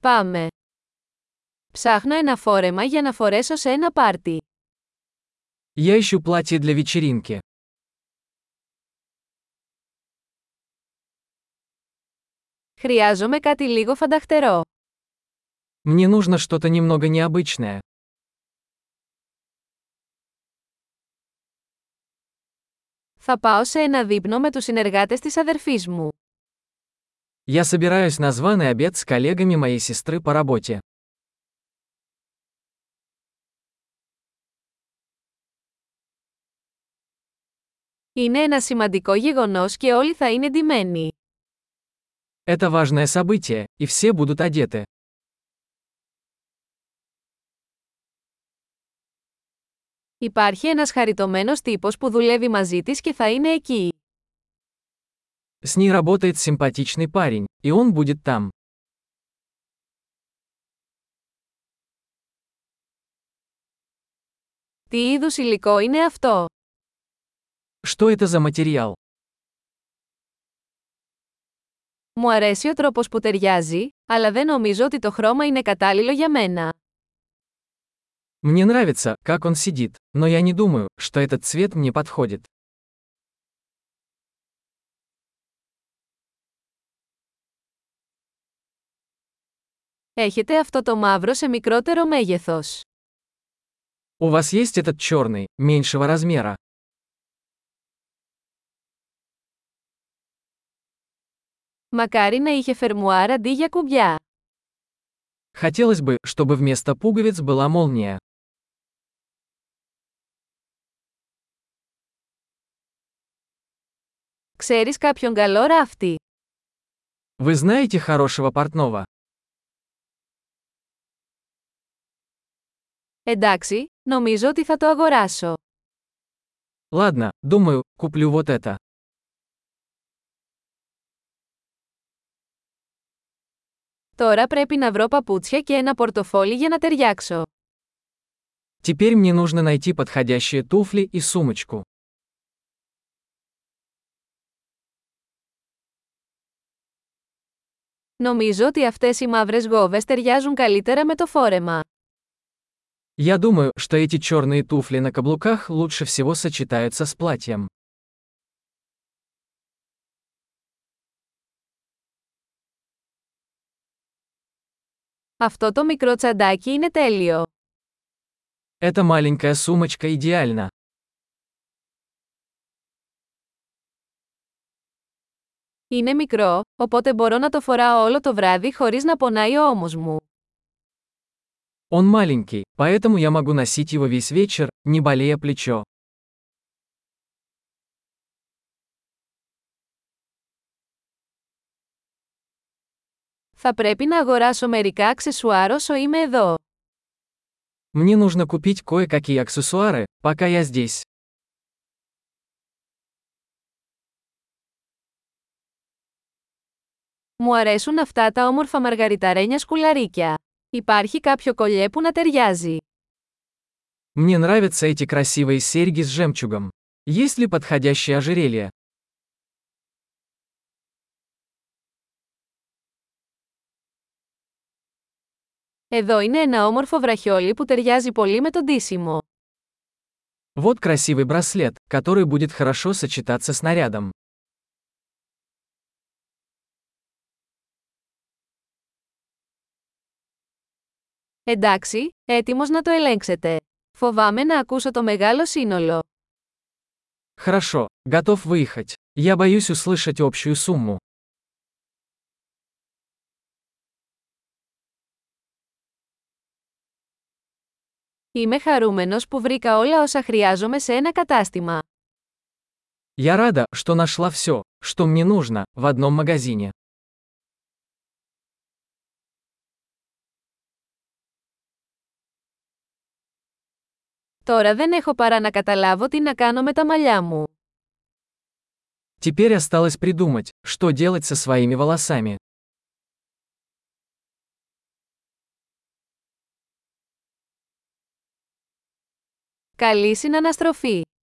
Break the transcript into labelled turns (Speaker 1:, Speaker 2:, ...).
Speaker 1: Πάμε. Ψάχνω ένα φόρεμα για να φορέσω σε ένα πάρτι.
Speaker 2: Я ищу платье для вечеринки.
Speaker 1: Χρειάζομαι κάτι λίγο φανταχτερό.
Speaker 2: Мне нужно что-то немного необычное.
Speaker 1: Θα πάω σε ένα δείπνο με τους συνεργάτες της αδερφής μου.
Speaker 2: Я собираюсь на званый обед с коллегами моей сестры по работе.
Speaker 1: Είναι ένα σημαντικό γεγονός και όλοι θα είναι ντυμένοι.
Speaker 2: Это важное событие, и все будут одеты.
Speaker 1: Υπάρχει ένας χαριτωμένος τύπος που δουλεύει μαζί της και θα είναι εκεί.
Speaker 2: С ней работает симпатичный парень, и он будет там.
Speaker 1: Τι είδους υλικό είναι αυτό?
Speaker 2: Что это за материал?
Speaker 1: Μου αρέσει ο τρόπος που ταιριάζει, αλλά δεν νομίζω ότι το χρώμα είναι κατάλληλο για μένα.
Speaker 2: Мне нравится, как он сидит, но я не думаю, что этот цвет мне подходит.
Speaker 1: Έχετε αυτό το μαύρο σε μικρότερο μέγεθος.
Speaker 2: У вас есть этот черный, меньшего размера.
Speaker 1: Μακάρι να είχε φερμουάρ αντί για κουμπιά.
Speaker 2: Хотелось бы, чтобы вместо пуговиц была молния.
Speaker 1: Ξέρεις κάποιον καλό ράφτη.
Speaker 2: Вы знаете хорошего портного?
Speaker 1: Εντάξει, νομίζω ότι θα το αγοράσω.
Speaker 2: Ладно, думаю, куплю вот это.
Speaker 1: Τώρα πρέπει να βρω παπούτσια και ένα πορτοφόλι για να ταιριάξω.
Speaker 2: Теперь мне нужно найти подходящие туфли и сумочку.
Speaker 1: Νομίζω ότι αυτές οι μαύρες γόβες ταιριάζουν καλύτερα με το φόρεμα.
Speaker 2: Я думаю, что эти черные туфли на каблуках лучше всего сочетаются с платьем.
Speaker 1: Αυτό το μικρό τσαντάκι είναι τέλειο.
Speaker 2: Эта маленькая сумочка идеальна.
Speaker 1: Είναι μικρό, οπότε μπορώ να το φοράω όλο το βράδυ χωρίς να πονάει ο ώμος μου.
Speaker 2: Он маленький, поэтому я могу носить его весь вечер, не болея плечо.
Speaker 1: Θα πρέπει να αγοράσω μερικά αξεσουάρ όσο είμαι εδώ.
Speaker 2: Мне нужно купить кое-какие аксессуары, пока я здесь.
Speaker 1: Μου αρέσουν αυτά τα όμορφα μαργαριταρένια σκουλαρίκια. Υπάρχει κάποιο κολλιέ που να ταιριάζει.
Speaker 2: Мне нравятся эти красивые серьги с жемчугом. Есть ли подходящее ожерелье?
Speaker 1: Εδώ είναι ένα όμορφο βραχιόλι που ταιριάζει πολύ με το ντύσιμο.
Speaker 2: Вот красивый браслет, который будет хорошо сочетаться с нарядом.
Speaker 1: Εντάξει, έτοιμος να το ελέγξετε. Φοβάμαι να ακούσω το μεγάλο σύνολο.
Speaker 2: Хорошо, готов выехать. Я боюсь услышать общую сумму.
Speaker 1: Είμαι χαρούμενος που βρήκα όλα όσα χρειάζομαι σε ένα κατάστημα.
Speaker 2: Я рада, что нашла все, что мне нужно, в одном магазине.
Speaker 1: Τώρα δεν έχω παρά να καταλάβω τι να κάνω με τα μαλλιά μου.
Speaker 2: Теперь осталось придумать, что делать со своими волосами.
Speaker 1: Καλή συναναστροφή!